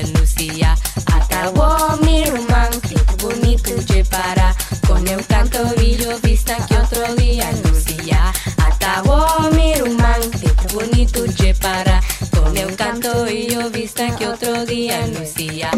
Lucía, Lucía. Acabó mi romance, bonito para con el canto billo vista que otro día, Lucía. Acabó mi romance, bonito para con el canto billo vista que otro día, Lucía.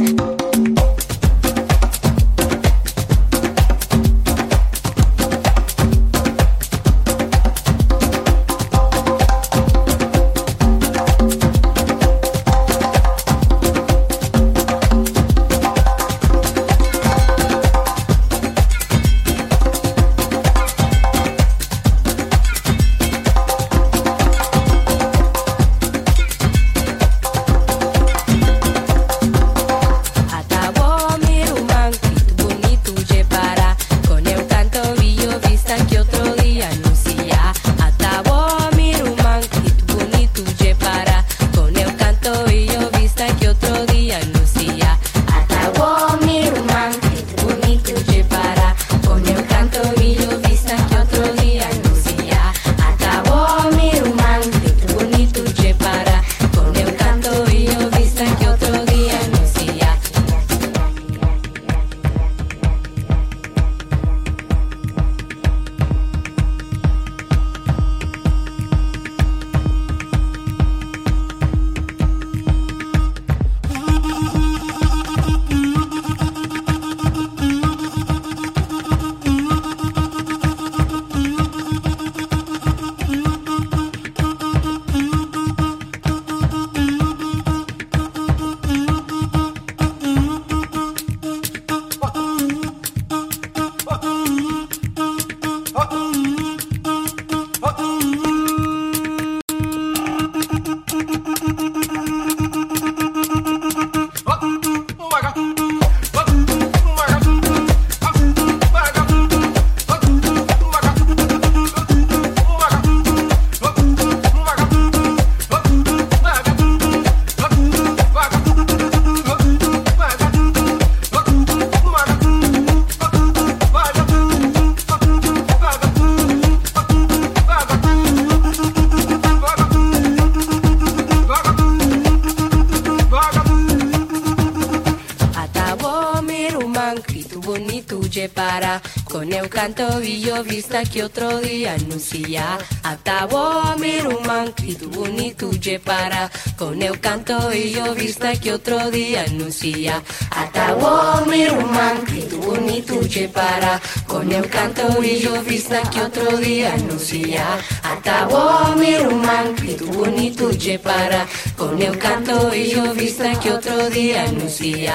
Eu canto e yo vista que outro dia anuncia Atabo miruman e tu bonito je para Con eu canto e yo vista que outro dia anuncia Atabo miruman e tu bonito je para Con eu canto e yo vista que outro dia anuncia Atabo miruman e tu bonito je para Con eu canto e yo vista que outro dia anuncia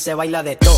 se baila de todo.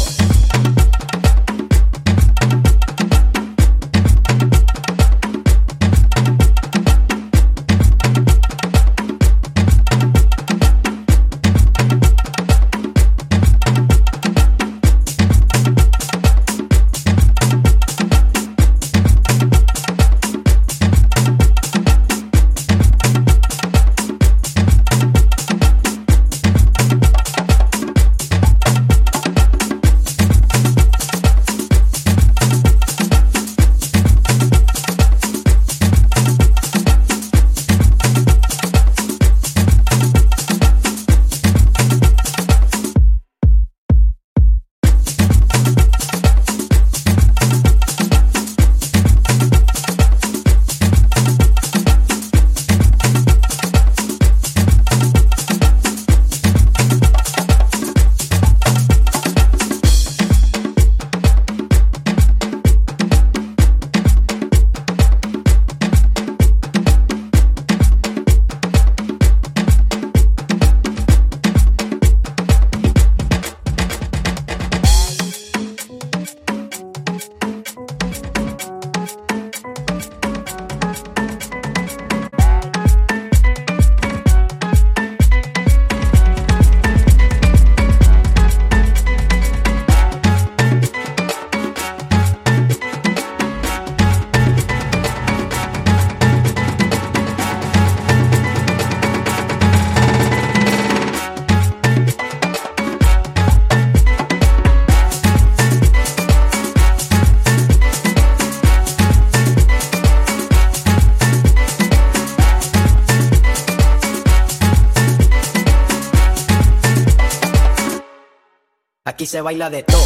Se baila de todo.